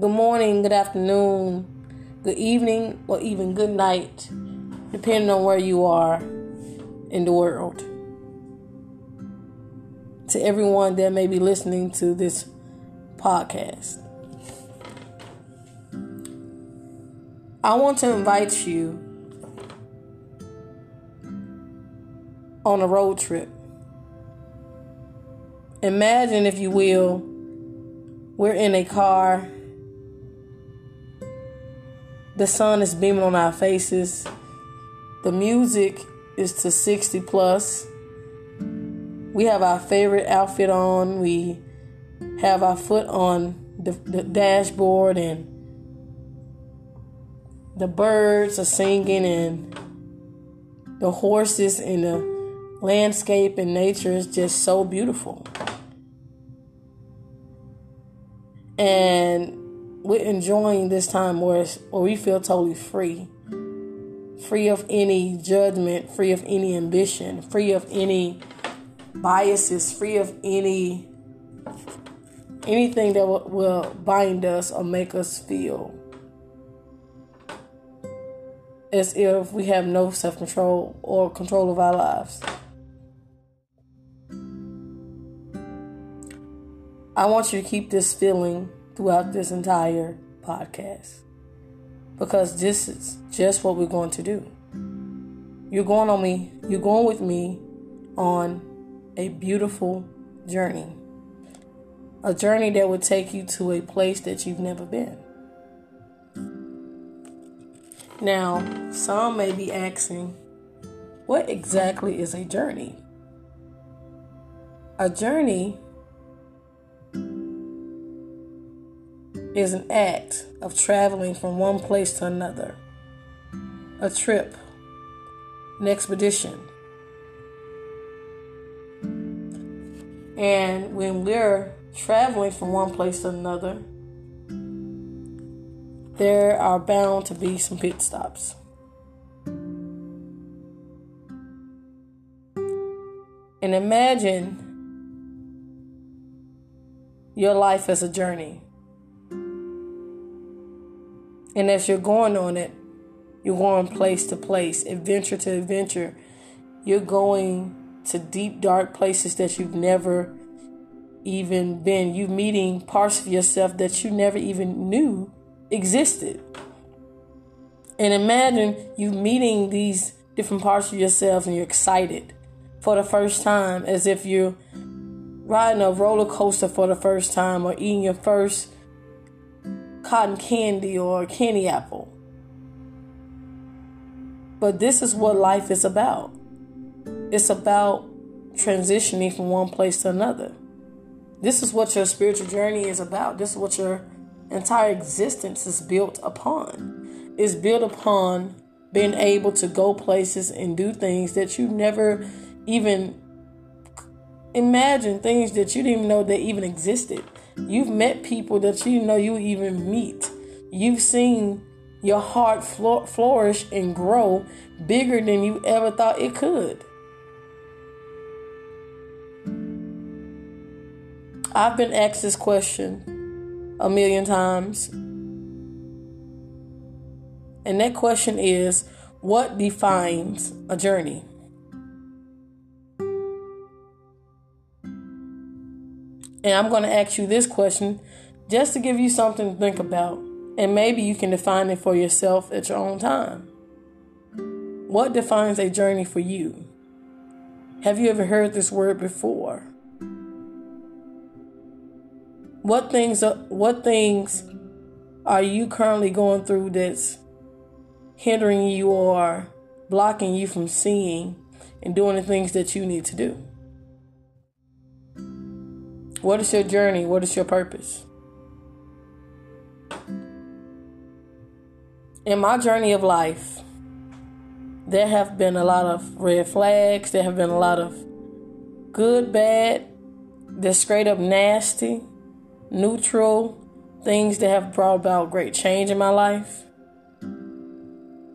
good morning, good afternoon, good evening, or even good night, depending on where you are in the world. To everyone that may be listening to this podcast, I want to invite you on a road trip. Imagine, if you will, we're in a car. The sun is beaming on our faces. The music is to 60 plus. We have our favorite outfit on. We have our foot on the, the dashboard, and the birds are singing, and the horses and the landscape and nature is just so beautiful. And we're enjoying this time where, where we feel totally free. Free of any judgment, free of any ambition, free of any biases, free of any anything that will, will bind us or make us feel as if we have no self control or control of our lives. I want you to keep this feeling throughout this entire podcast because this is just what we're going to do. You're going on me, you're going with me on a beautiful journey. A journey that would take you to a place that you've never been. Now, some may be asking, what exactly is a journey? A journey is an act of traveling from one place to another, a trip, an expedition. And when we're traveling from one place to another, there are bound to be some pit stops. And imagine your life as a journey. And as you're going on it, you're going place to place, adventure to adventure. You're going to deep, dark places that you've never even been. You're meeting parts of yourself that you never even knew existed. And imagine you meeting these different parts of yourself and you're excited for the first time as if you're riding a roller coaster for the first time or eating your first cotton candy or candy apple. But this is what life is about. It's about transitioning from one place to another. This is what your spiritual journey is about. This is what your entire existence is built upon. It's built upon being able to go places and do things that you never even imagined, things that you didn't even know they even existed. You've met people that you know you even meet. You've seen your heart flourish and grow bigger than you ever thought it could. I've been asked this question a million times. And that question is what defines a journey? And I'm going to ask you this question just to give you something to think about. And maybe you can define it for yourself at your own time. What defines a journey for you? Have you ever heard this word before? What things are, what things are you currently going through that's hindering you or blocking you from seeing and doing the things that you need to do? What is your journey? What is your purpose? In my journey of life, there have been a lot of red flags. There have been a lot of good, bad, the straight up nasty, neutral things that have brought about great change in my life,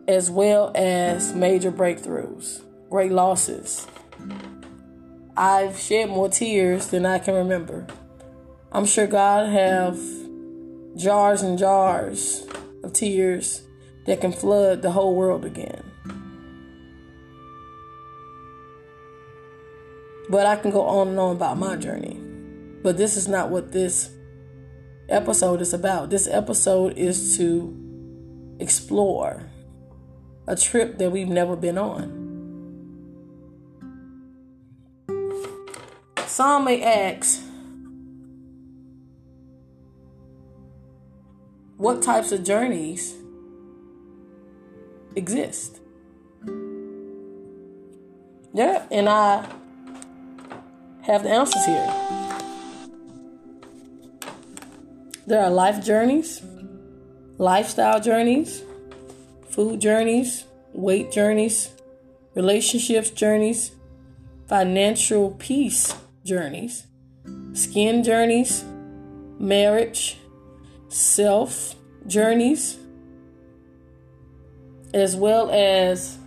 as well as major breakthroughs, great losses. I've shed more tears than I can remember. I'm sure God have jars and jars of tears that can flood the whole world again. But I can go on and on about my journey. But this is not what this episode is about. This episode is to explore a trip that we've never been on. Some may ask, what types of journeys exist? Yeah, and I have the answers here. There are life journeys, lifestyle journeys, food journeys, weight journeys, relationships journeys, financial peace journeys, skin journeys, marriage, self journeys, as well as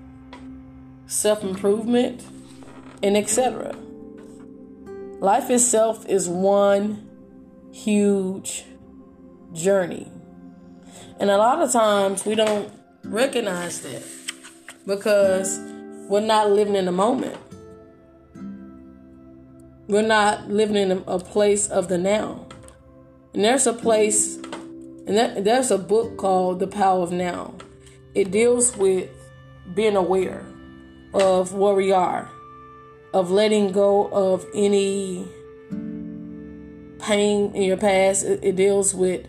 self improvement, and etc. Life itself is one huge journey. And a lot of times we don't recognize that because we're not living in the moment. We're not living in a place of the now. And there's a place, and that, there's a book called The Power of Now. It deals with being aware of where we are, of letting go of any pain in your past. It, it deals with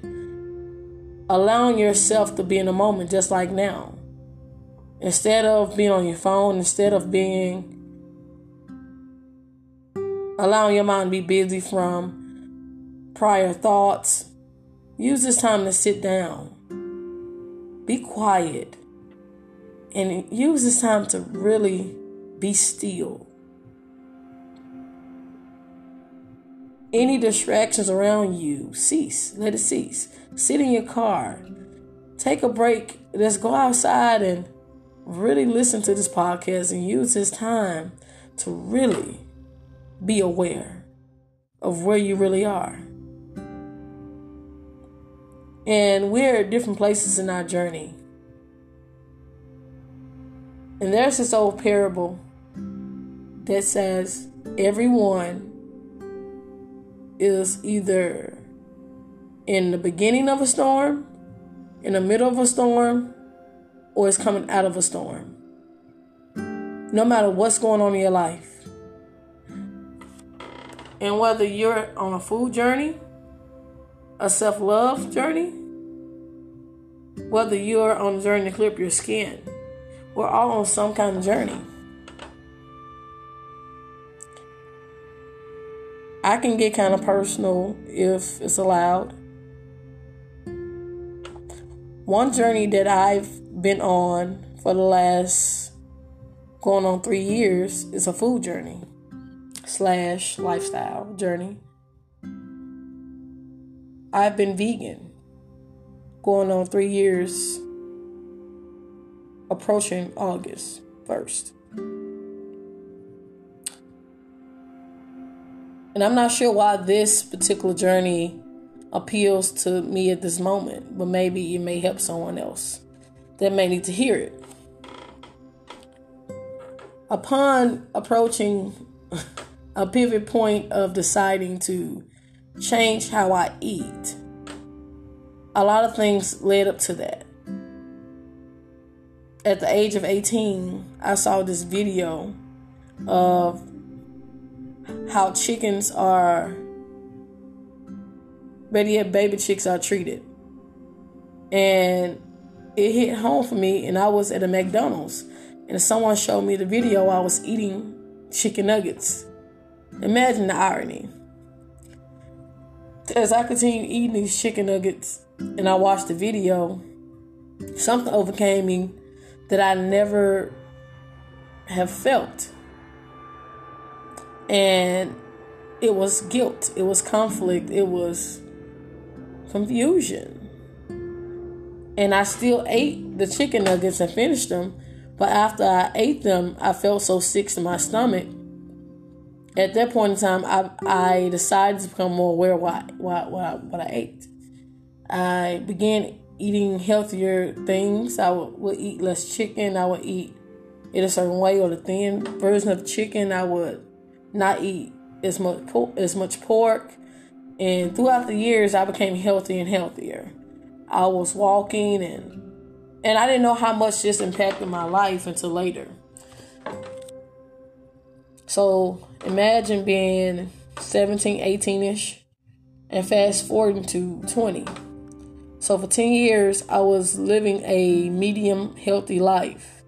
allowing yourself to be in a moment just like now. Instead of being on your phone, instead of being allowing your mind to be busy from prior thoughts, use this time to sit down. Be quiet. And use this time to really be still. Any distractions around you, cease. Let it cease. Sit in your car. Take a break. Let's go outside and really listen to this podcast and use this time to really be aware of where you really are. And we're at different places in our journey. And there's this old parable that says everyone is either in the beginning of a storm, in the middle of a storm, or is coming out of a storm. No matter what's going on in your life. And whether you're on a food journey, a self love journey, whether you're on a journey to clear up your skin, we're all on some kind of journey. I can get kind of personal if it's allowed. One journey that I've been on for the last going on three years is a food journey slash lifestyle journey. I've been vegan going on three years, approaching August 1st. And I'm not sure why this particular journey appeals to me at this moment, but maybe it may help someone else that may need to hear it. Upon approaching a pivot point of deciding to change how I eat, a lot of things led up to that. At the age of 18, I saw this video of how chickens are, better yet, baby chicks are treated. And it hit home for me, and I was at a McDonald's, and someone showed me the video. I was eating chicken nuggets. Imagine the irony. As I continued eating these chicken nuggets, and I watched the video, something overcame me that I never have felt and it was guilt, it was conflict, it was confusion. And I still ate the chicken nuggets and finished them, but after I ate them, I felt so sick to my stomach. At that point in time, I, I decided to become more aware of what, what, what, I, what I ate. I began eating healthier things. I would, would eat less chicken. I would eat it a certain way, or the thin version of chicken. I would not eat as much as much pork. And throughout the years, I became healthy and healthier. I was walking and and I didn't know how much this impacted my life until later. So imagine being 17, 18 ish, and fast forwarding to 20. So for 10 years, I was living a medium healthy life.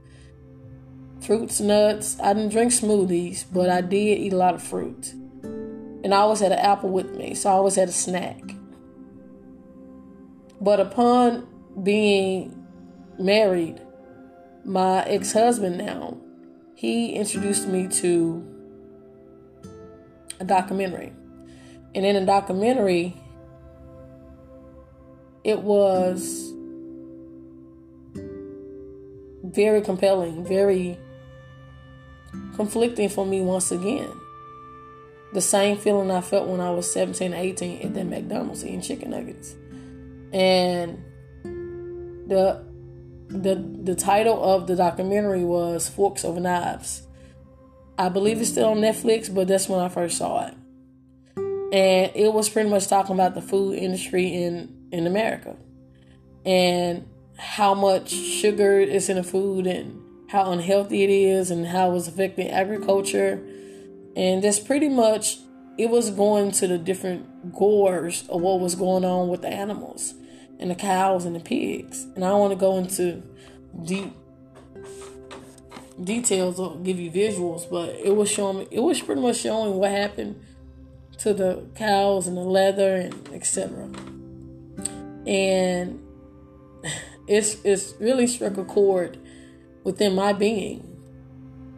Fruits, nuts. I didn't drink smoothies, but I did eat a lot of fruit. And I always had an apple with me, so I always had a snack. But upon being married, my ex husband now, he introduced me to a documentary. And in a documentary, it was very compelling, very conflicting for me once again. The same feeling I felt when I was 17, 18 at that McDonald's eating chicken nuggets. And the the the title of the documentary was Forks Over Knives. I believe it's still on Netflix, but that's when I first saw it. And it was pretty much talking about the food industry in in America and how much sugar is in the food and how unhealthy it is and how it's affecting agriculture. And that's pretty much it was going to the different gores of what was going on with the animals and the cows and the pigs. And I don't want to go into deep details or give you visuals, but it was showing it was pretty much showing what happened to the cows and the leather and etc and it's it's really struck a chord within my being.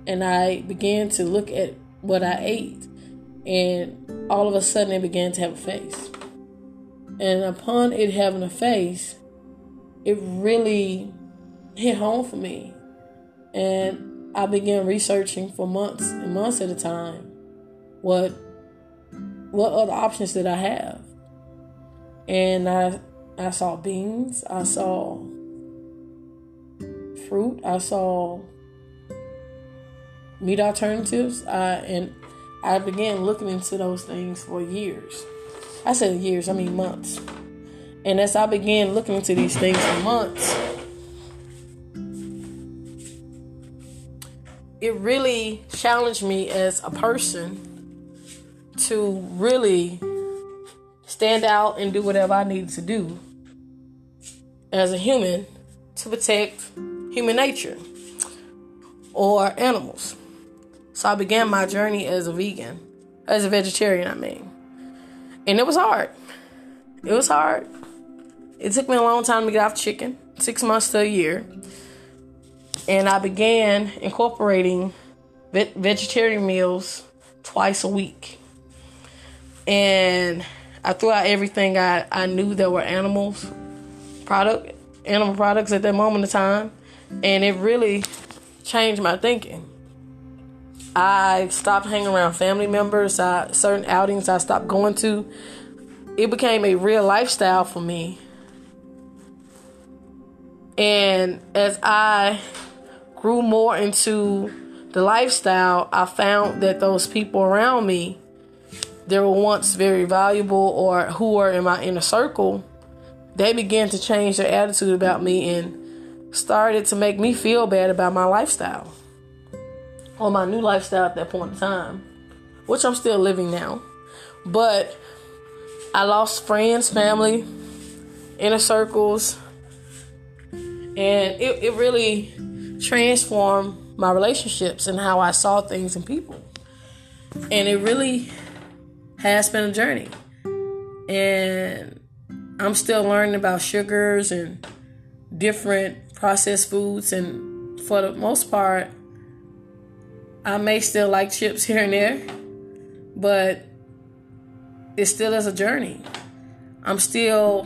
And i began to look at what i ate and all of a sudden it began to have a face. And upon it having a face it really hit home for me. And i began researching for months and months at a time what what other options did i have and i I saw beans. I saw fruit. I saw meat alternatives. I, and I began looking into those things for years. I said years, I mean months. And as I began looking into these things for months, it really challenged me as a person to really stand out and do whatever I needed to do as a human to protect human nature or animals. So I began my journey as a vegan, as a vegetarian, I mean. And it was hard. It was hard. It took me a long time to get off chicken, six months to a year. And I began incorporating vegetarian meals twice a week. And I threw out everything I, I knew that were animals, product, animal products at that moment in time, and it really changed my thinking. I stopped hanging around family members. I, certain outings I stopped going to. It became a real lifestyle for me. And as I grew more into the lifestyle, I found that those people around me they were once very valuable or who were in my inner circle, they began to change their attitude about me and started to make me feel bad about my lifestyle or my new lifestyle at that point in time, which I'm still living now. But I lost friends, family, inner circles, and it, it really transformed my relationships and how I saw things and people. And it really has been a journey. And I'm still learning about sugars and different processed foods. And for the most part, I may still like chips here and there, but it still is a journey. I'm still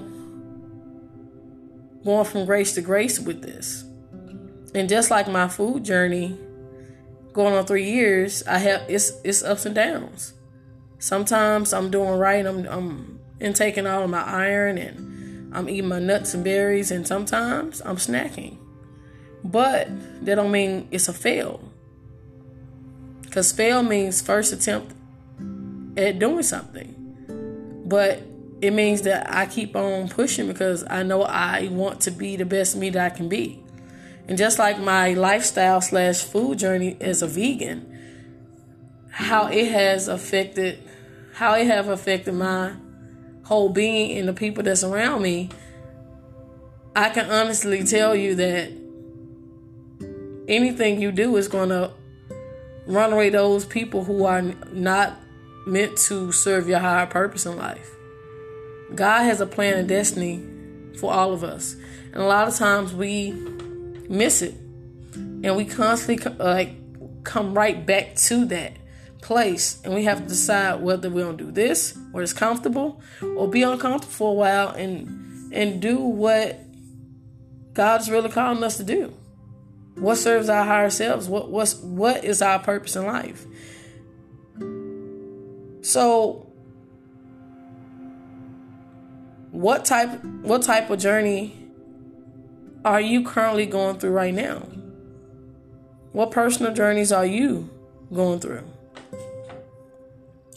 going from grace to grace with this. And just like my food journey, going on three years, I have it's it's ups and downs. Sometimes I'm doing right. I'm I'm intaking all of my iron and I'm eating my nuts and berries, and sometimes I'm snacking. But that don't mean it's a fail. Because fail means first attempt at doing something. But it means that I keep on pushing because I know I want to be the best me that I can be. And just like my lifestyle slash food journey as a vegan, how it has affected how it have affected my whole being and the people that's around me, I can honestly tell you that anything you do is going to run away those people who are not meant to serve your higher purpose in life. God has a plan and destiny for all of us. And a lot of times we miss it. And we constantly like come right back to that place and we have to decide whether we're gonna do this where it's comfortable or be uncomfortable for a while and and do what God's really calling us to do. What serves our higher selves? What what's what is our purpose in life? So what type what type of journey are you currently going through right now? What personal journeys are you going through?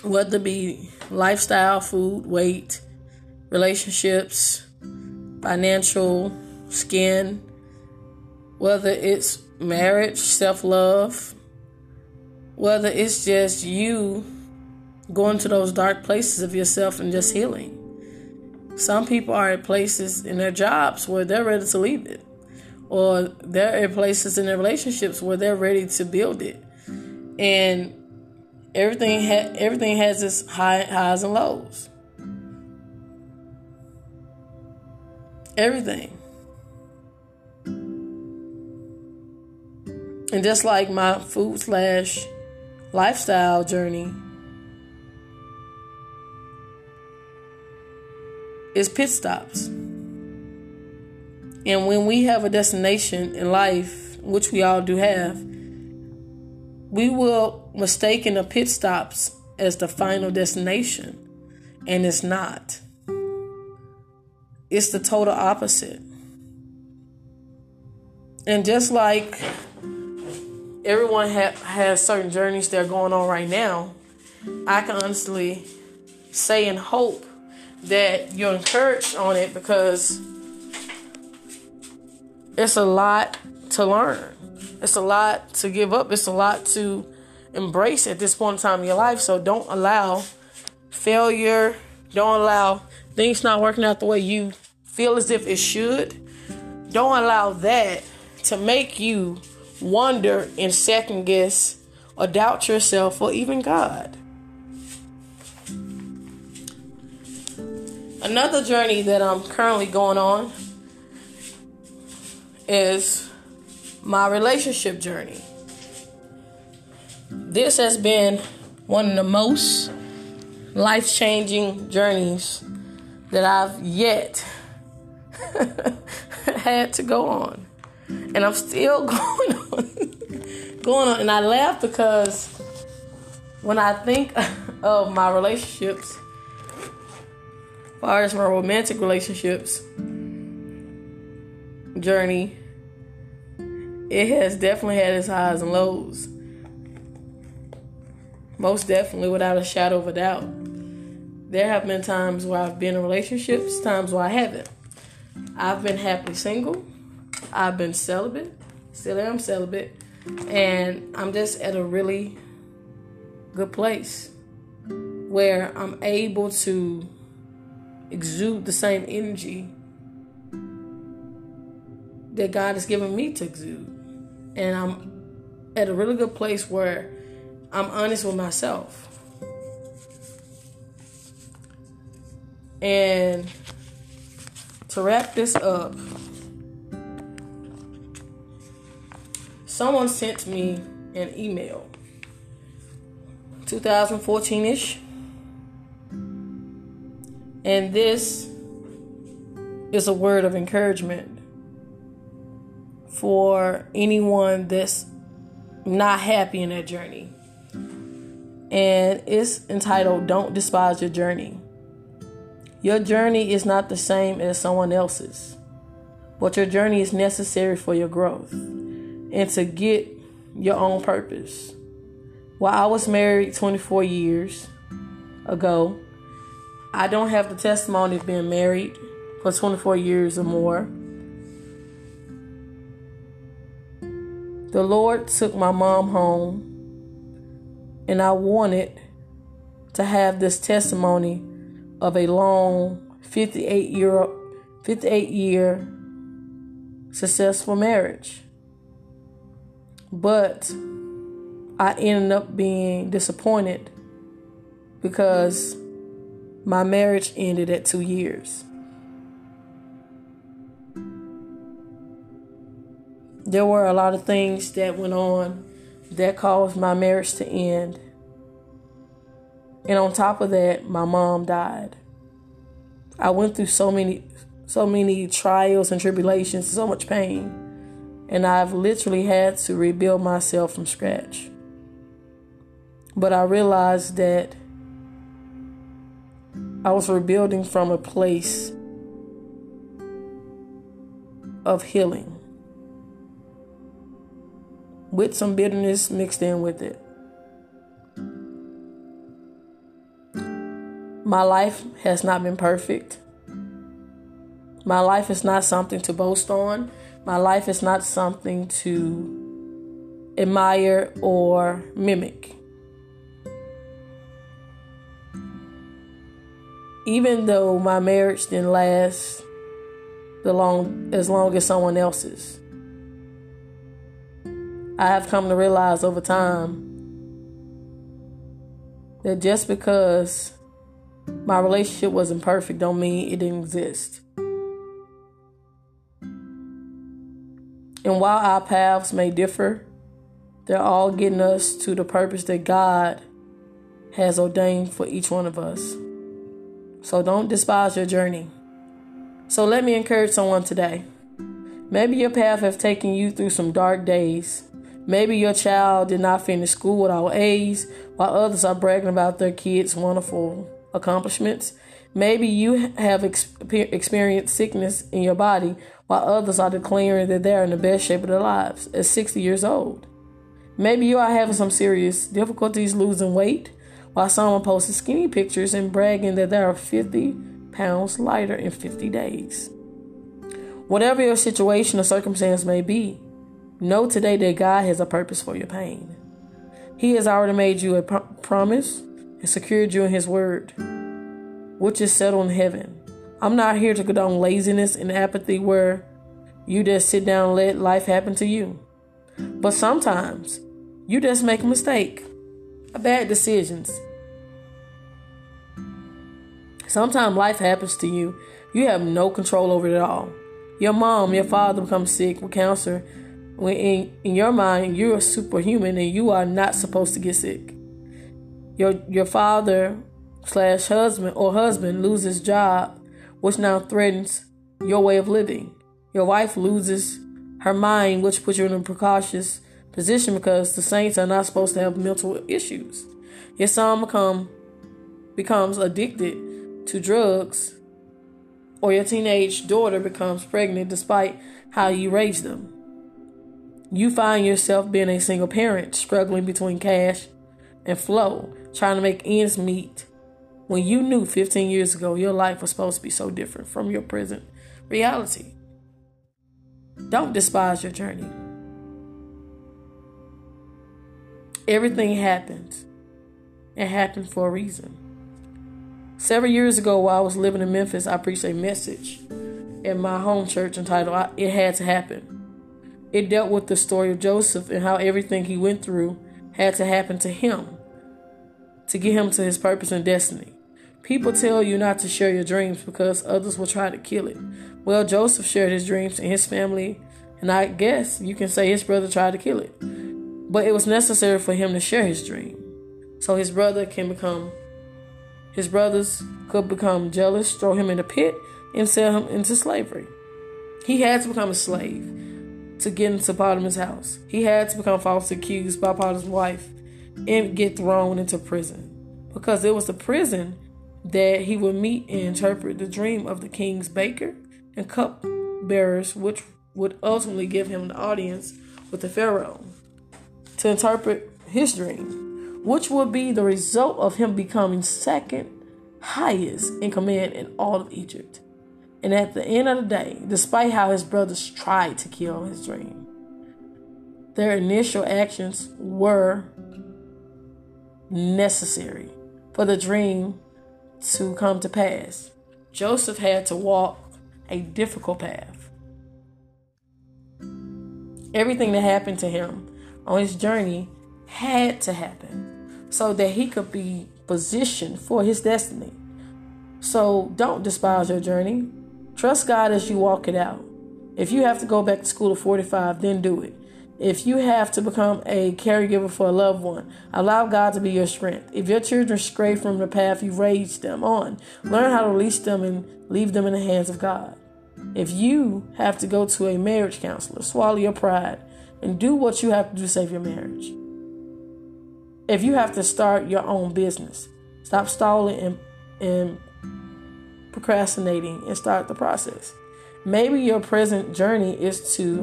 Whether it be lifestyle, food, weight, relationships, financial, skin, whether it's marriage, self love, whether it's just you going to those dark places of yourself and just healing. Some people are at places in their jobs where they're ready to leave it, or they're at places in their relationships where they're ready to build it, and everything ha- everything has its high highs and lows. Everything. And just like my food slash lifestyle journey, is pit stops. And when we have a destination in life, which we all do have, we will mistaken the pit stops as the final destination, and it's not. It's the total opposite. And just like everyone ha- has certain journeys that are going on right now, I can honestly say and hope that you're encouraged on it because it's a lot to learn. It's a lot to give up. It's a lot to embrace at this point in time in your life. So don't allow failure. Don't allow things not working out the way you feel as if it should. Don't allow that to make you wonder and second guess or doubt yourself or even God. Another journey that I'm currently going on is my relationship journey. This has been one of the most life changing journeys that I've yet had to go on. And I'm still going on. going on. And I laugh because when I think of my relationships, far as my romantic relationships journey, it has definitely had its highs and lows. Most definitely, without a shadow of a doubt. There have been times where I've been in relationships, times where I haven't. I've been happily single. I've been celibate. Still am celibate. And I'm just at a really good place where I'm able to exude the same energy that God has given me to exude. And I'm at a really good place where I'm honest with myself. And to wrap this up, someone sent me an email 2014 ish. And this is a word of encouragement for anyone that's not happy in their journey. And it's entitled Don't Despise Your Journey. Your journey is not the same as someone else's, but your journey is necessary for your growth and to get your own purpose. While I was married 24 years ago, I don't have the testimony of being married for 24 years or more. The Lord took my mom home, and I wanted to have this testimony of a long 58 year 58 year successful marriage. But I ended up being disappointed because my marriage ended at 2 years. There were a lot of things that went on that caused my marriage to end. And on top of that, my mom died. I went through so many so many trials and tribulations, so much pain. And I've literally had to rebuild myself from scratch. But I realized that I was rebuilding from a place of healing with some bitterness mixed in with it. My life has not been perfect. My life is not something to boast on. My life is not something to admire or mimic. Even though my marriage didn't last the long as long as someone else's. I have come to realize over time that just because my relationship wasn't perfect don't mean it didn't exist. And while our paths may differ, they're all getting us to the purpose that God has ordained for each one of us. So don't despise your journey. So let me encourage someone today. Maybe your path has taken you through some dark days. Maybe your child did not finish school with all A's, while others are bragging about their kids' wonderful accomplishments. Maybe you have experienced sickness in your body while others are declaring that they're in the best shape of their lives at 60 years old. Maybe you are having some serious difficulties losing weight while someone posts skinny pictures and bragging that they are 50 pounds lighter in 50 days. Whatever your situation or circumstance may be, know today that God has a purpose for your pain. He has already made you a promise and secured you in His word which is settled in heaven. I'm not here to condone laziness and apathy where you just sit down and let life happen to you. But sometimes you just make a mistake, bad decisions. Sometimes life happens to you. You have no control over it at all. Your mom, your father becomes sick with cancer. When in, in your mind you're a superhuman and you are not supposed to get sick. Your your father slash husband or husband loses job, which now threatens your way of living. Your wife loses her mind, which puts you in a precautious position because the saints are not supposed to have mental issues. Your son become becomes addicted to drugs, or your teenage daughter becomes pregnant despite how you raised them. You find yourself being a single parent, struggling between cash and flow, trying to make ends meet when you knew 15 years ago your life was supposed to be so different from your present reality. Don't despise your journey. Everything happens. It happened for a reason. Several years ago, while I was living in Memphis, I preached a message in my home church entitled It Had to Happen. It dealt with the story of Joseph and how everything he went through had to happen to him to get him to his purpose and destiny. People tell you not to share your dreams because others will try to kill it. Well, Joseph shared his dreams and his family, and I guess you can say his brother tried to kill it. But it was necessary for him to share his dream. So his brother can become, his brothers could become jealous, throw him in a pit, and sell him into slavery. He had to become a slave to get into Potiphar's house. He had to become falsely accused by Potiphar's wife and get thrown into prison. Because it was the prison that he would meet and interpret the dream of the king's baker and cup bearers, which would ultimately give him the audience with the Pharaoh to interpret his dream, which would be the result of him becoming second highest in command in all of Egypt. And at the end of the day, despite how his brothers tried to kill his dream, their initial actions were necessary for the dream to come to pass. Joseph had to walk a difficult path. Everything that happened to him on his journey had to happen so that he could be positioned for his destiny. So don't despise your journey. Trust God as you walk it out. If you have to go back to school at 45, then do it. If you have to become a caregiver for a loved one, allow God to be your strength. If your children stray from the path you raised them on, learn how to release them and leave them in the hands of God. If you have to go to a marriage counselor, swallow your pride and do what you have to do to save your marriage. If you have to start your own business, stop stalling and, and procrastinating and start the process. Maybe your present journey is to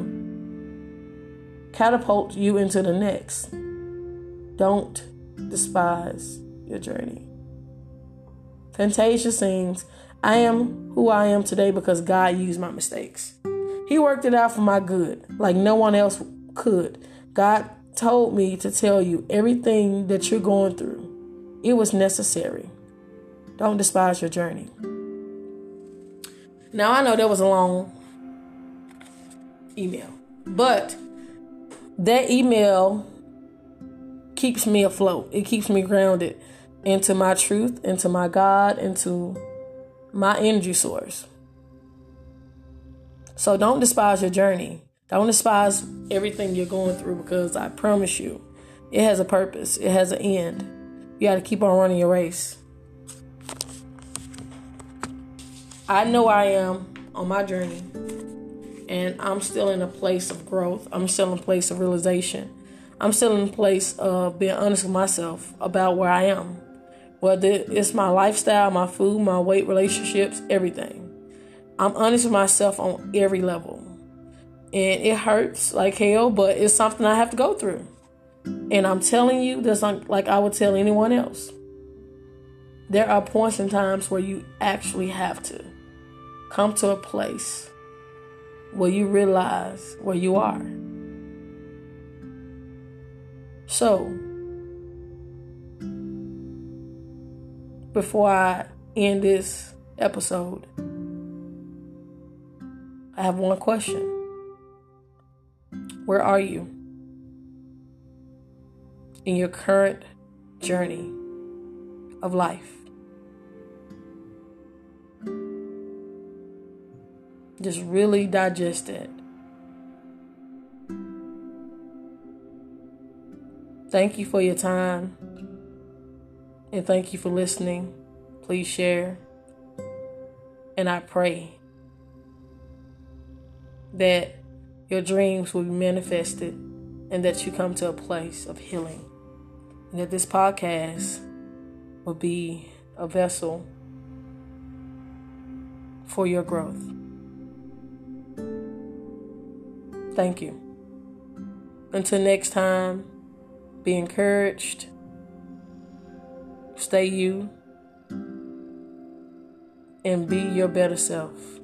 catapult you into the next. Don't despise your journey. Fantasia sings, I am who I am today because God used my mistakes. He worked it out for my good, like no one else could. God told me to tell you everything that you're going through. It was necessary. Don't despise your journey. Now, I know that was a long email, but that email keeps me afloat. It keeps me grounded into my truth, into my God, into my energy source. So don't despise your journey. Don't despise everything you're going through because I promise you, it has a purpose, it has an end. You got to keep on running your race. I know I am on my journey and I'm still in a place of growth. I'm still in a place of realization. I'm still in a place of being honest with myself about where I am. Whether it's my lifestyle, my food, my weight, relationships, everything. I'm honest with myself on every level. And it hurts like hell, but it's something I have to go through. And I'm telling you, this like I would tell anyone else. There are points and times where you actually have to come to a place where you realize where you are. So, before I end this episode, I have one question. Where are you in your current journey of life? Just really digest it. Thank you for your time. And thank you for listening. Please share. And I pray that your dreams will be manifested and that you come to a place of healing. And that this podcast will be a vessel for your growth. Thank you. Until next time, be encouraged. Stay you. And be your better self.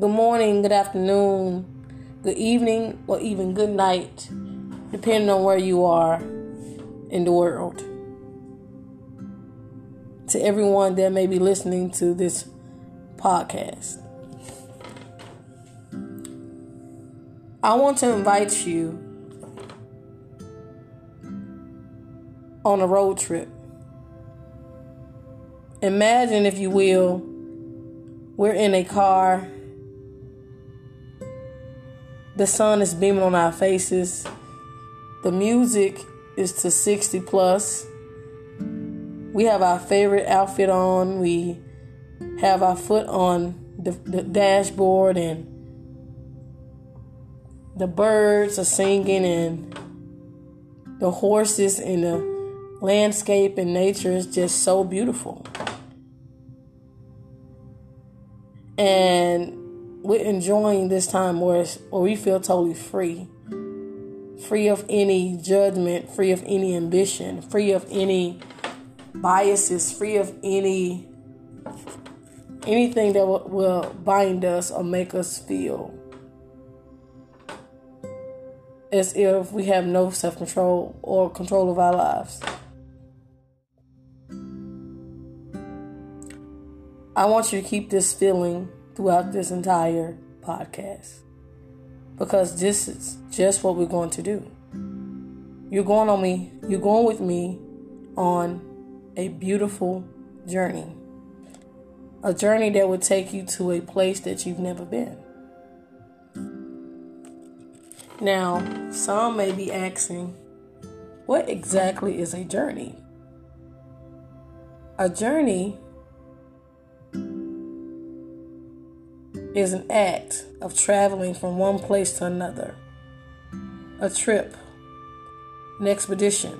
Good morning, good afternoon, good evening, or even good night, depending on where you are in the world. To everyone that may be listening to this podcast, I want to invite you on a road trip. Imagine, if you will, we're in a car the sun is beaming on our faces. The music is to 60 plus. we have our favorite outfit on. We have our foot on the, the dashboard and the birds are singing and the horses and the landscape and nature is just so beautiful. And we're enjoying this time where, where we feel totally free. Free of any judgment, free of any ambition, free of any biases, free of any anything that will, will bind us or make us feel as if we have no self control or control of our lives. I want you to keep this feeling throughout this entire podcast because this is just what we're going to do. You're going on me, you're going with me on a beautiful journey. A journey that will take you to a place that you've never been. Now, some may be asking, what exactly is a journey? A journey is an act of traveling from one place to another, a trip, an expedition.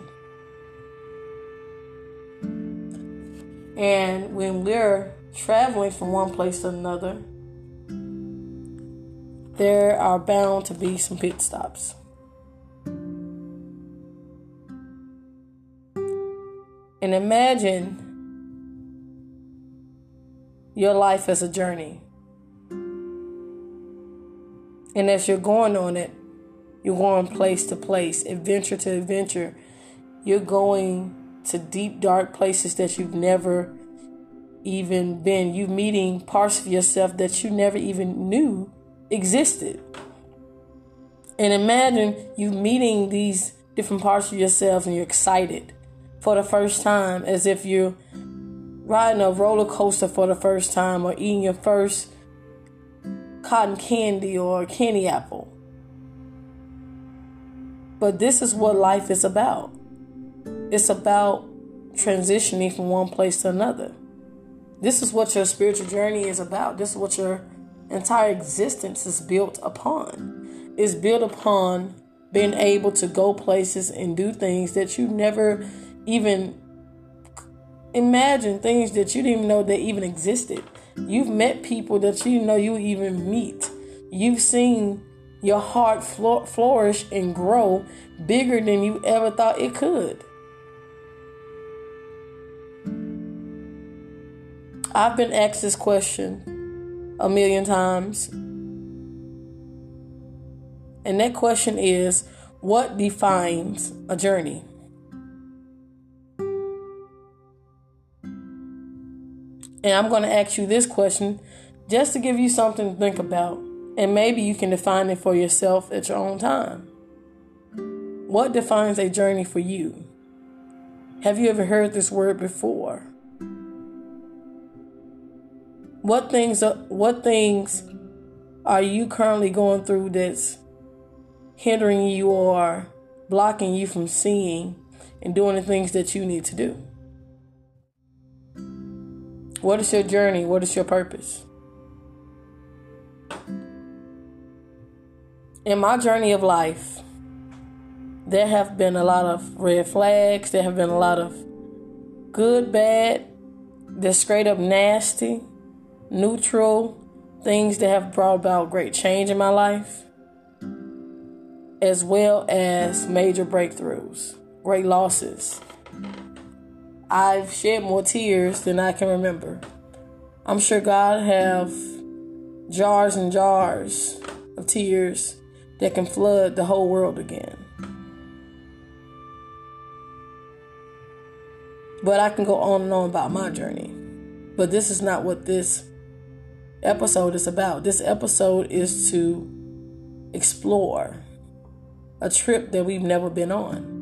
And when we're traveling from one place to another, there are bound to be some pit stops. And imagine your life as a journey. And as you're going on it, you're going place to place, adventure to adventure. You're going to deep, dark places that you've never even been. You're meeting parts of yourself that you never even knew existed. And imagine you meeting these different parts of yourself and you're excited for the first time as if you're riding a roller coaster for the first time or eating your first cotton candy or candy apple. But this is what life is about. It's about transitioning from one place to another. This is what your spiritual journey is about. This is what your entire existence is built upon. It's built upon being able to go places and do things that you never even imagined, things that you didn't even know they even existed. You've met people that you know you even meet. You've seen your heart flourish and grow bigger than you ever thought it could. I've been asked this question a million times. And that question is what defines a journey? And I'm going to ask you this question just to give you something to think about. And maybe you can define it for yourself at your own time. What defines a journey for you? Have you ever heard this word before? What things are, what things are you currently going through that's hindering you or blocking you from seeing and doing the things that you need to do? What is your journey? What is your purpose? In my journey of life, there have been a lot of red flags. There have been a lot of good, bad, they're straight up nasty neutral things that have brought about great change in my life, as well as major breakthroughs, great losses. I've shed more tears than I can remember. I'm sure God have jars and jars of tears that can flood the whole world again. But I can go on and on about my journey. But this is not what this episode is about. This episode is to explore a trip that we've never been on.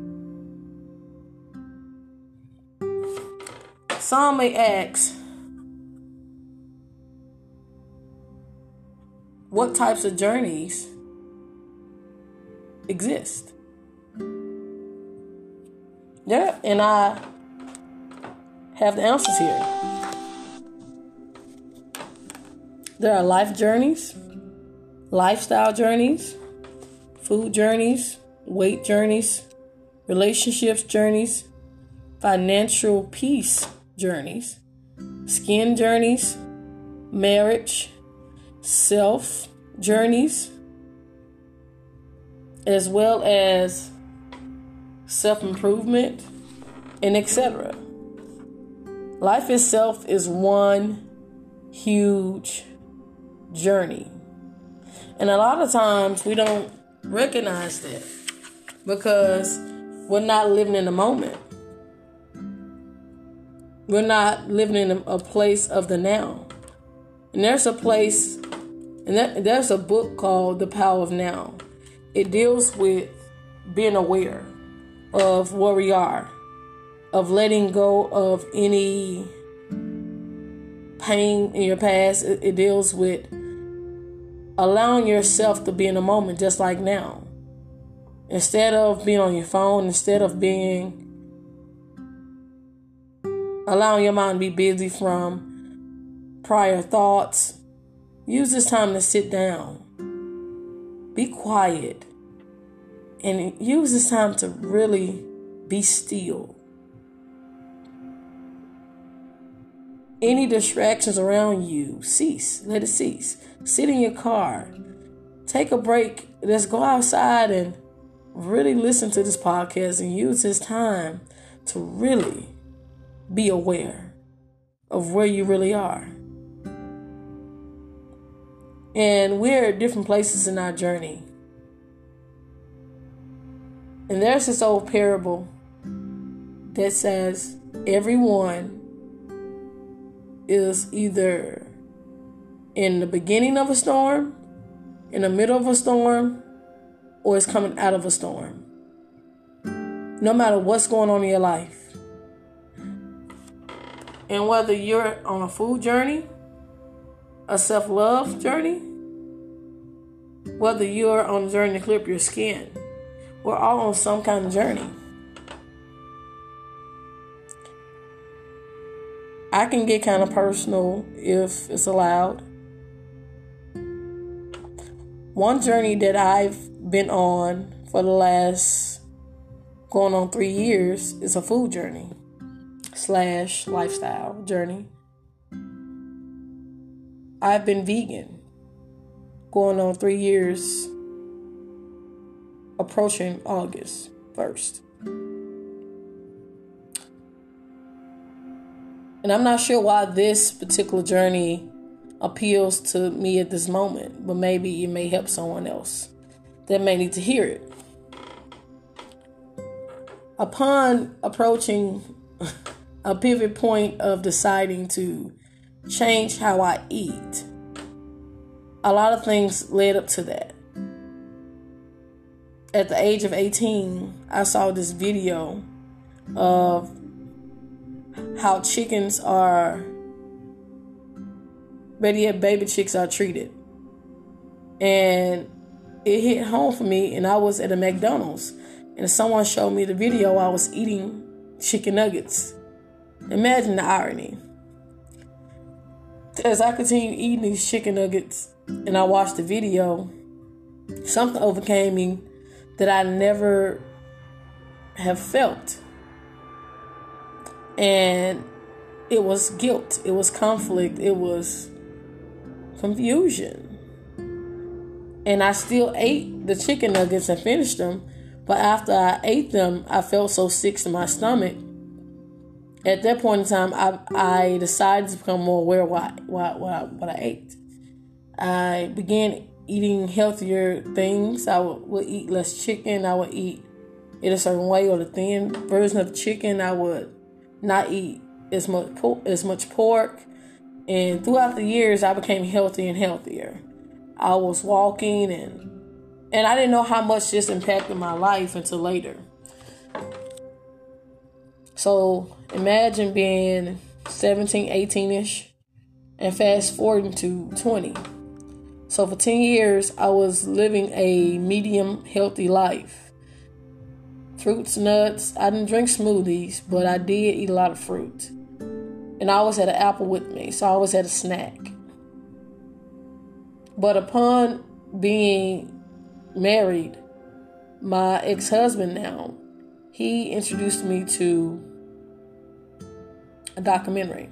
Some may ask, what types of journeys exist? Yeah, and I have the answers here. There are life journeys, lifestyle journeys, food journeys, weight journeys, relationships journeys, financial peace journeys, skin journeys, marriage, self journeys, as well as self improvement, and etc. Life itself is one huge journey. And a lot of times we don't recognize that because we're not living in the moment. We're not living in a place of the now. And there's a place, and there's a book called The Power of Now. It deals with being aware of where we are, of letting go of any pain in your past. It, it deals with allowing yourself to be in the moment just like now. Instead of being on your phone, instead of being allowing your mind to be busy from prior thoughts, use this time to sit down. Be quiet. And use this time to really be still. Any distractions around you, cease. Let it cease. Sit in your car. Take a break. Let's go outside and really listen to this podcast and use this time to really be aware of where you really are. And we're at different places in our journey. And there's this old parable that says everyone is either in the beginning of a storm, in the middle of a storm, or is coming out of a storm. No matter what's going on in your life. And whether you're on a food journey, a self love journey, whether you're on a journey to clear up your skin, we're all on some kind of journey. I can get kind of personal if it's allowed. One journey that I've been on for the last going on three years is a food journey slash lifestyle journey. I've been vegan going on three years, approaching August 1st. And I'm not sure why this particular journey appeals to me at this moment, but maybe it may help someone else that may need to hear it. Upon approaching a pivot point of deciding to change how I eat, a lot of things led up to that. At the age of 18, I saw this video of how chickens are, better yet, baby chicks are treated. And it hit home for me, and I was at a McDonald's, and someone showed me the video. I was eating chicken nuggets. Imagine the irony. As I continued eating these chicken nuggets, and I watched the video, something overcame me that I never have felt and it was guilt, it was conflict, it was confusion. And I still ate the chicken nuggets and finished them, but after I ate them, I felt so sick to my stomach. At that point in time, I, I decided to become more aware of what, what, what, what I ate. I began eating healthier things. I would, would eat less chicken. I would eat it a certain way, or the thin version of chicken. I would not eat as much as much pork. And throughout the years, I became healthy and healthier. I was walking and and I didn't know how much this impacted my life until later. So imagine being 17, 18 ish, and fast forwarding to 20. So for 10 years, I was living a medium healthy life fruits, nuts. I didn't drink smoothies, but I did eat a lot of fruit. And I always had an apple with me, so I always had a snack. But upon being married, my ex husband now, he introduced me to a documentary.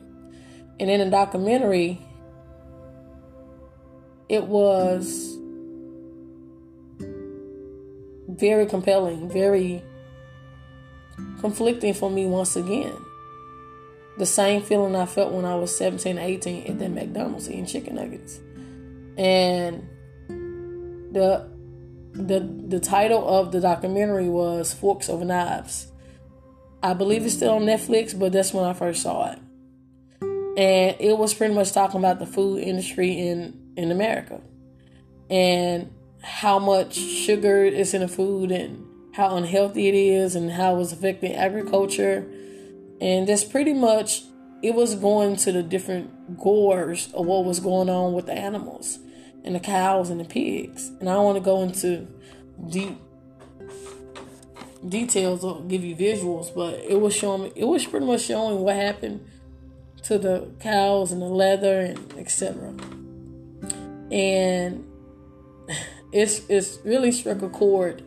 And in a documentary, it was very compelling, very conflicting for me once again. The same feeling I felt when I was 17, 18 at that McDonald's eating chicken nuggets. And the the the title of the documentary was Forks Over Knives. I believe it's still on Netflix, but that's when I first saw it. And it was pretty much talking about the food industry in in America. And how much sugar is in the food and how unhealthy it is and how it's affecting agriculture. And that's pretty much it was going to the different gores of what was going on with the animals and the cows and the pigs. And I don't want to go into deep details or give you visuals, but it was showing it was pretty much showing what happened to the cows and the leather and etc. And it's it's really struck a chord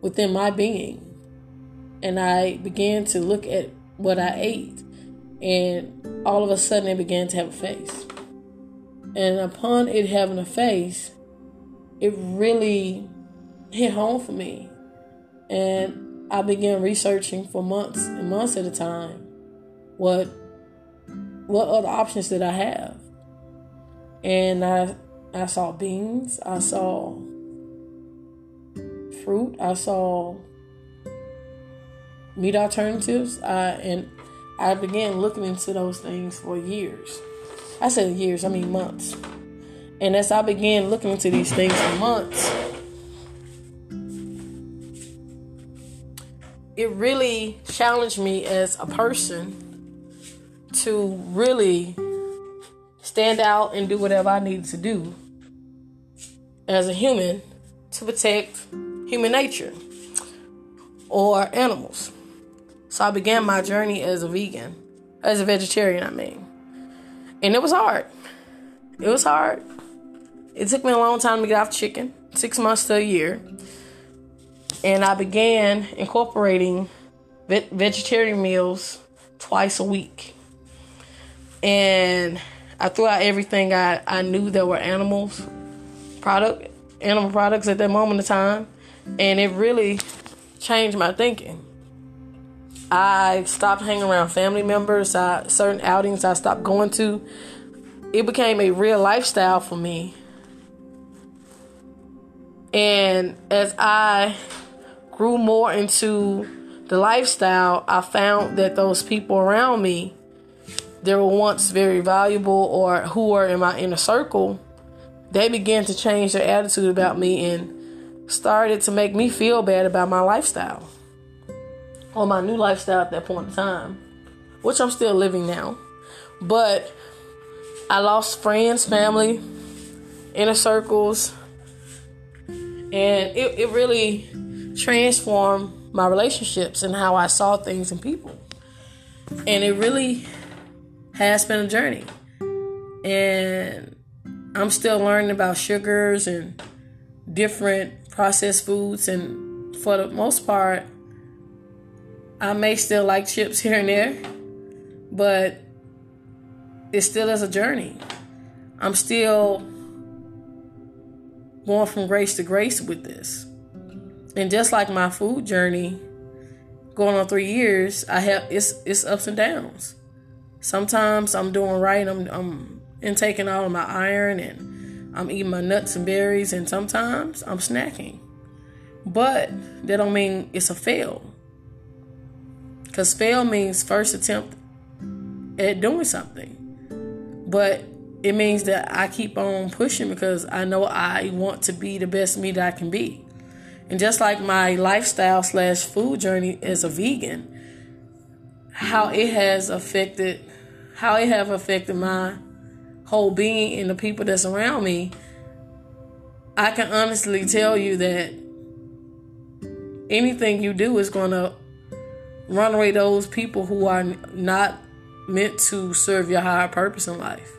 within my being. And I began to look at what I ate and all of a sudden it began to have a face. And upon it having a face, it really hit home for me. And I began researching for months and months at a time what what other options did I have. And I I saw beans, I saw fruit, I saw meat alternatives, I and I began looking into those things for years. I said years, I mean months. And as I began looking into these things for months, it really challenged me as a person to really stand out and do whatever I needed to do as a human to protect human nature or animals. So I began my journey as a vegan, as a vegetarian, I mean. And it was hard. It was hard. It took me a long time to get off chicken, six months to a year. And I began incorporating vegetarian meals twice a week. And I threw out everything I, I knew that were animals, product, animal products at that moment of time. And it really changed my thinking. I stopped hanging around family members. I, certain outings I stopped going to. It became a real lifestyle for me. And as I grew more into the lifestyle, I found that those people around me that were once very valuable or who were in my inner circle, they began to change their attitude about me and started to make me feel bad about my lifestyle or my new lifestyle at that point in time, which I'm still living now. But I lost friends, family, inner circles, and it, it really transformed my relationships and how I saw things and people. And it really has been a journey. And I'm still learning about sugars and different processed foods. And for the most part, I may still like chips here and there, but it still is a journey. I'm still going from grace to grace with this. And just like my food journey, going on three years, I have it's it's ups and downs. Sometimes I'm doing right, I'm I'm intaking all of my iron and I'm eating my nuts and berries, and sometimes I'm snacking. But that don't mean it's a fail. Because fail means first attempt at doing something. But it means that I keep on pushing because I know I want to be the best me that I can be. And just like my lifestyle slash food journey as a vegan, how it has affected, how it have affected my whole being and the people that's around me, I can honestly tell you that anything you do is going to run away those people who are not meant to serve your higher purpose in life.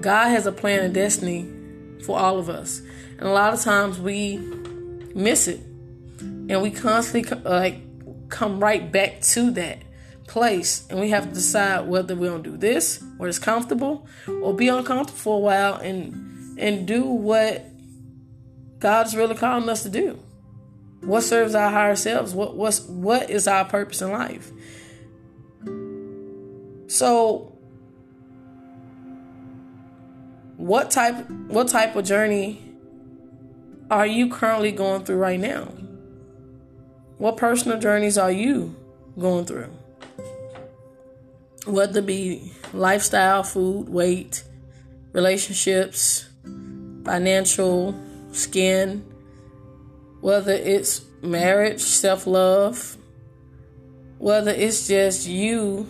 God has a plan and destiny for all of us. And a lot of times we miss it. And we constantly uh, like come right back to that place and we have to decide whether we're gonna do this where it's comfortable or be uncomfortable for a while and and do what God's really calling us to do. What serves our higher selves? What what's what is our purpose in life? So what type what type of journey are you currently going through right now? What personal journeys are you going through? Whether it be lifestyle, food, weight, relationships, financial, skin, whether it's marriage, self love, whether it's just you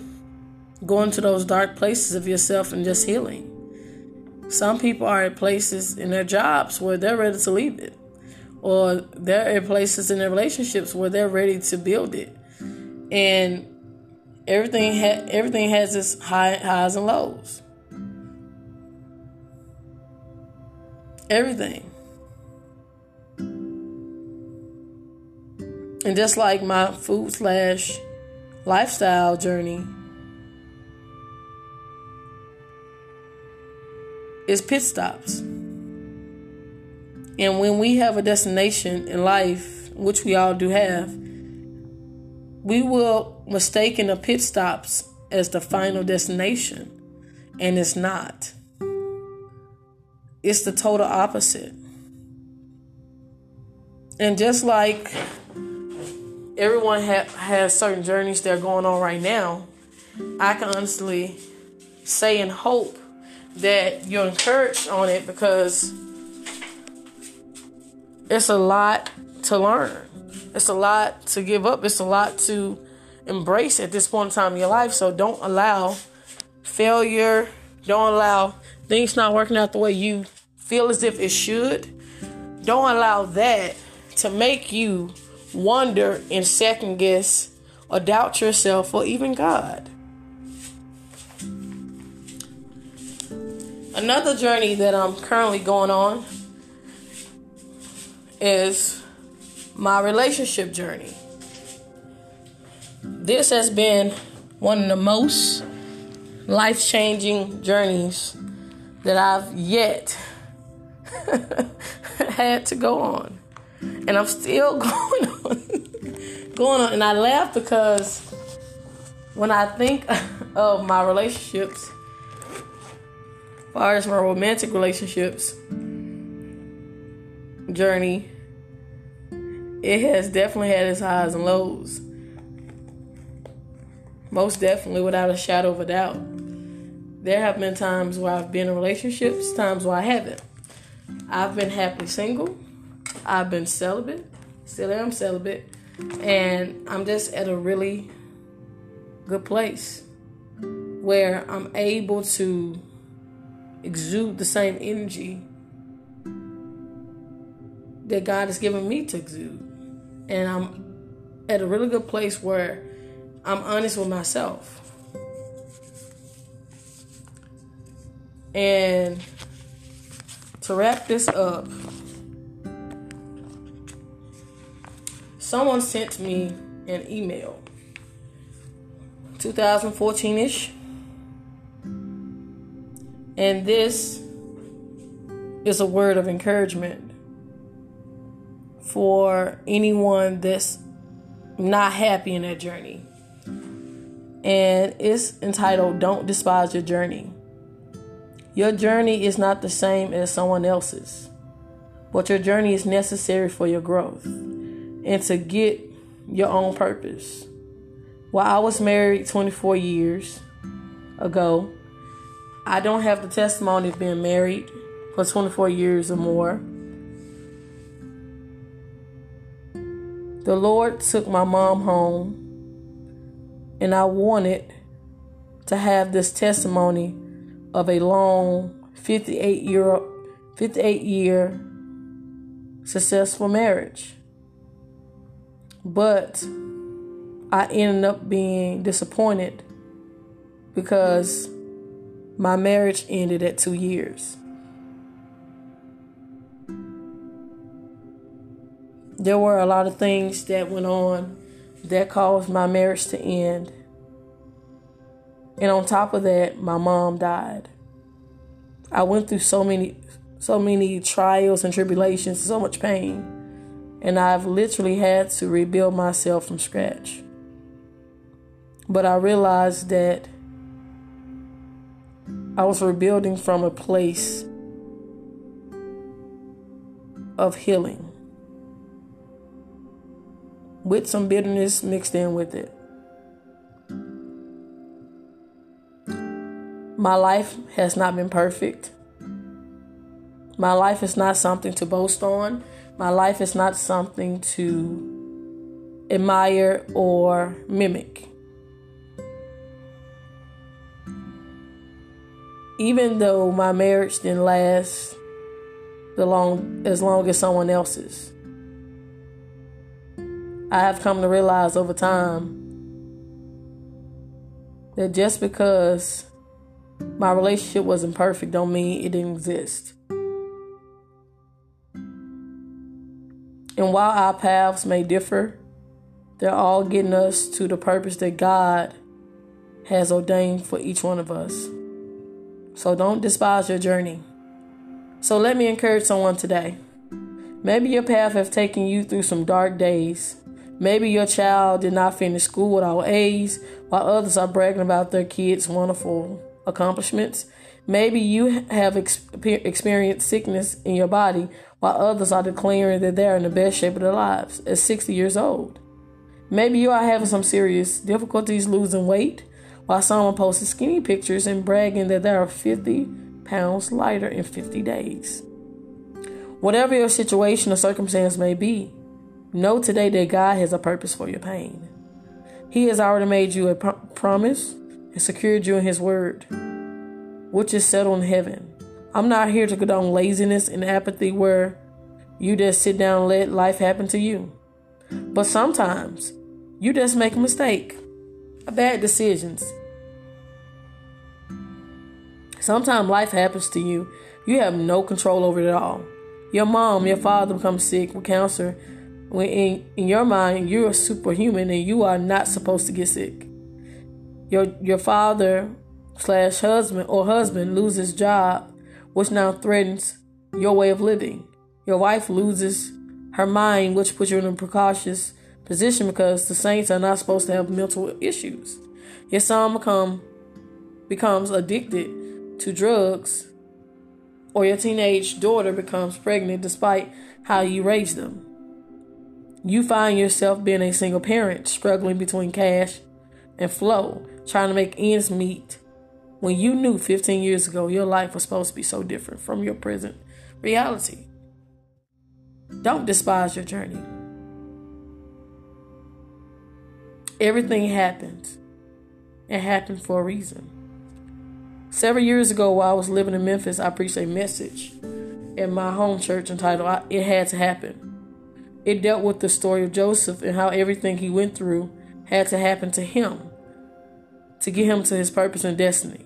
going to those dark places of yourself and just healing. Some people are at places in their jobs where they're ready to leave it, or they're at places in their relationships where they're ready to build it, and everything ha- everything has its high highs and lows. Everything. And just like my food slash lifestyle journey is pit stops. And when we have a destination in life, which we all do have, we will mistake in the pit stops as the final destination. And it's not. It's the total opposite. And just like everyone ha- has certain journeys they're going on right now, I can honestly say and hope that you're encouraged on it because it's a lot to learn. It's a lot to give up. It's a lot to embrace at this point in time in your life. So don't allow failure, don't allow things not working out the way you feel as if it should. Don't allow that to make you wonder and second guess or doubt yourself or even God. Another journey that I'm currently going on is my relationship journey. This has been one of the most life changing journeys that I've yet had to go on. And I'm still going on. going on. And I laugh because when I think of my relationships, far as my romantic relationships journey, it has definitely had its highs and lows. Most definitely, without a shadow of a doubt. There have been times where I've been in relationships, times where I haven't. I've been happily single. I've been celibate. Still am celibate. And I'm just at a really good place where I'm able to exude the same energy that God has given me to exude. And I'm at a really good place where I'm honest with myself. And to wrap this up, someone sent me an email 2014 ish. And this is a word of encouragement for anyone that's not happy in their journey. And it's entitled Don't Despise Your Journey. Your journey is not the same as someone else's, but your journey is necessary for your growth and to get your own purpose. While I was married 24 years ago, I don't have the testimony of being married for 24 years or more. The Lord took my mom home, and I wanted to have this testimony of a long 58 year 58 year successful marriage. But I ended up being disappointed because my marriage ended at two years. There were a lot of things that went on that caused my marriage to end. And on top of that, my mom died. I went through so many so many trials and tribulations, so much pain. And I've literally had to rebuild myself from scratch. But I realized that I was rebuilding from a place of healing with some bitterness mixed in with it. My life has not been perfect. My life is not something to boast on. My life is not something to admire or mimic. Even though my marriage didn't last the long as long as someone else's. I have come to realize over time that just because my relationship wasn't perfect don't mean it didn't exist. And while our paths may differ, they're all getting us to the purpose that God has ordained for each one of us. So don't despise your journey. So let me encourage someone today. Maybe your path has taken you through some dark days. Maybe your child did not finish school with all A's, while others are bragging about their kids' wonderful accomplishments. Maybe you have experienced sickness in your body while others are declaring that they're in the best shape of their lives at 60 years old. Maybe you are having some serious difficulties losing weight while someone posting skinny pictures and bragging that they are 50 pounds lighter in 50 days. Whatever your situation or circumstance may be, know today that God has a purpose for your pain. He has already made you a promise and secured you in His word, which is settled in heaven. I'm not here to condone laziness and apathy where you just sit down and let life happen to you. But sometimes you just make a mistake, bad decisions. Sometimes life happens to you. You have no control over it at all. Your mom, your father becomes sick with cancer. When in, in your mind you're a superhuman and you are not supposed to get sick. Your your father slash husband or husband loses job which now threatens your way of living. Your wife loses her mind, which puts you in a precautious position because the saints are not supposed to have mental issues. Your son become becomes addicted to drugs, or your teenage daughter becomes pregnant despite how you raise them. You find yourself being a single parent, struggling between cash and flow, trying to make ends meet when you knew 15 years ago your life was supposed to be so different from your present reality. Don't despise your journey. Everything happens. It happened for a reason. Several years ago, while I was living in Memphis, I preached a message in my home church entitled It Had to Happen. It dealt with the story of Joseph and how everything he went through had to happen to him to get him to his purpose and destiny.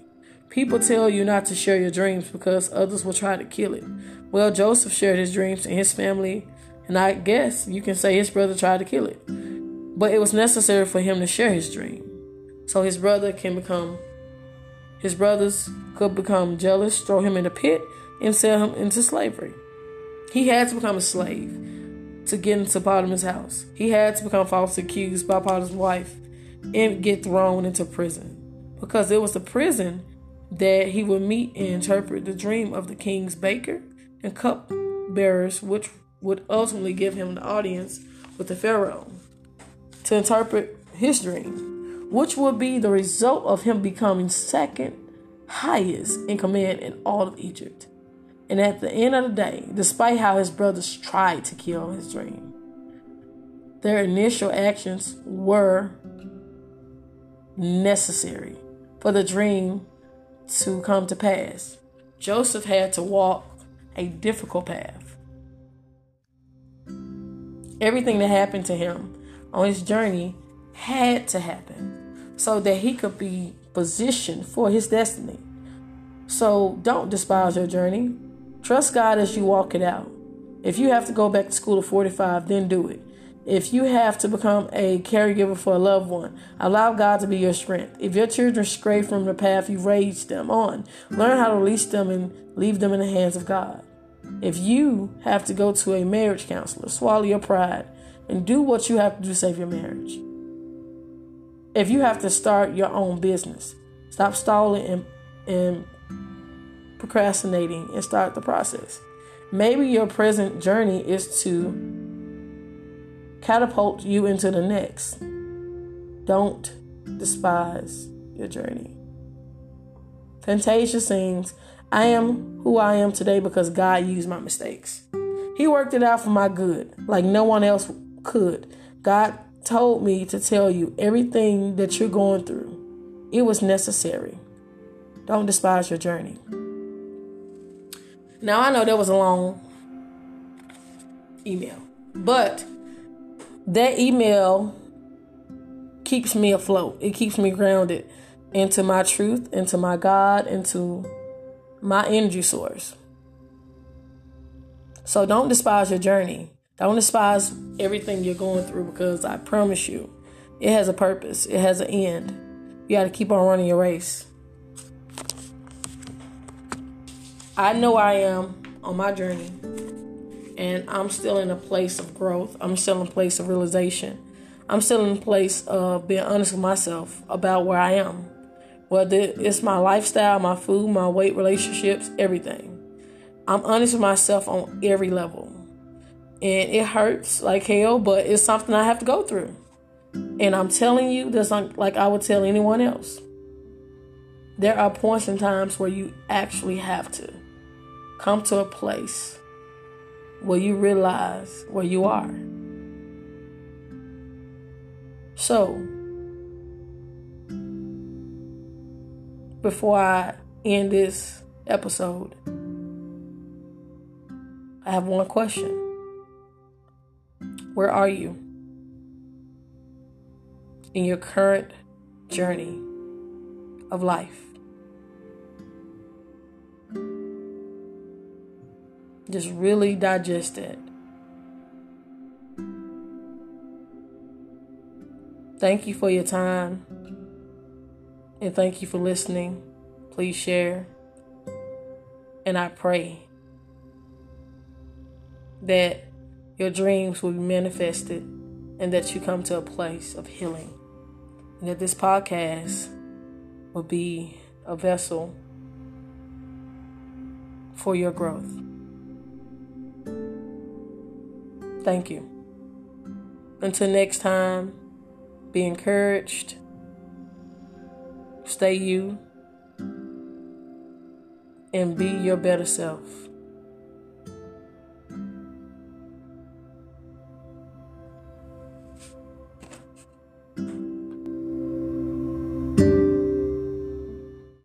People tell you not to share your dreams because others will try to kill it. Well, Joseph shared his dreams and his family, and I guess you can say his brother tried to kill it. But it was necessary for him to share his dream. So his brother can become, his brothers could become jealous, throw him in a pit, and sell him into slavery. He had to become a slave to get into Potiphar's house. He had to become falsely accused by Potiphar's wife and get thrown into prison. Because it was the prison that he would meet and interpret the dream of the king's baker and cup bearers, which would ultimately give him the audience with the Pharaoh to interpret his dream, which would be the result of him becoming second highest in command in all of Egypt. And at the end of the day, despite how his brothers tried to kill his dream, their initial actions were necessary for the dream to come to pass. Joseph had to walk a difficult path. Everything that happened to him on his journey had to happen so that he could be positioned for his destiny. So don't despise your journey. Trust God as you walk it out. If you have to go back to school at 45, then do it. If you have to become a caregiver for a loved one, allow God to be your strength. If your children stray from the path you raised them on, learn how to release them and leave them in the hands of God. If you have to go to a marriage counselor, swallow your pride and do what you have to do to save your marriage. If you have to start your own business, stop stalling and, and procrastinating and start the process. Maybe your present journey is to catapult you into the next. Don't despise your journey. Fantasia sings, I am who I am today because God used my mistakes. He worked it out for my good, like no one else could. God told me to tell you everything that you're going through. It was necessary. Don't despise your journey. Now, I know that was a long email, but that email keeps me afloat. It keeps me grounded into my truth, into my God, into my energy source. So don't despise your journey. Don't despise everything you're going through because I promise you, it has a purpose, it has an end. You got to keep on running your race. I know I am on my journey and I'm still in a place of growth. I'm still in a place of realization. I'm still in a place of being honest with myself about where I am. Whether it's my lifestyle, my food, my weight, relationships, everything. I'm honest with myself on every level. And it hurts like hell, but it's something I have to go through. And I'm telling you, just like I would tell anyone else. There are points and times where you actually have to come to a place where you realize where you are. So, before I end this episode, I have one question. Where are you in your current journey of life? Just really digest it. Thank you for your time. And thank you for listening. Please share. And I pray that your dreams will be manifested and that you come to a place of healing. And that this podcast will be a vessel for your growth. Thank you. Until next time, be encouraged. Stay you. And be your better self.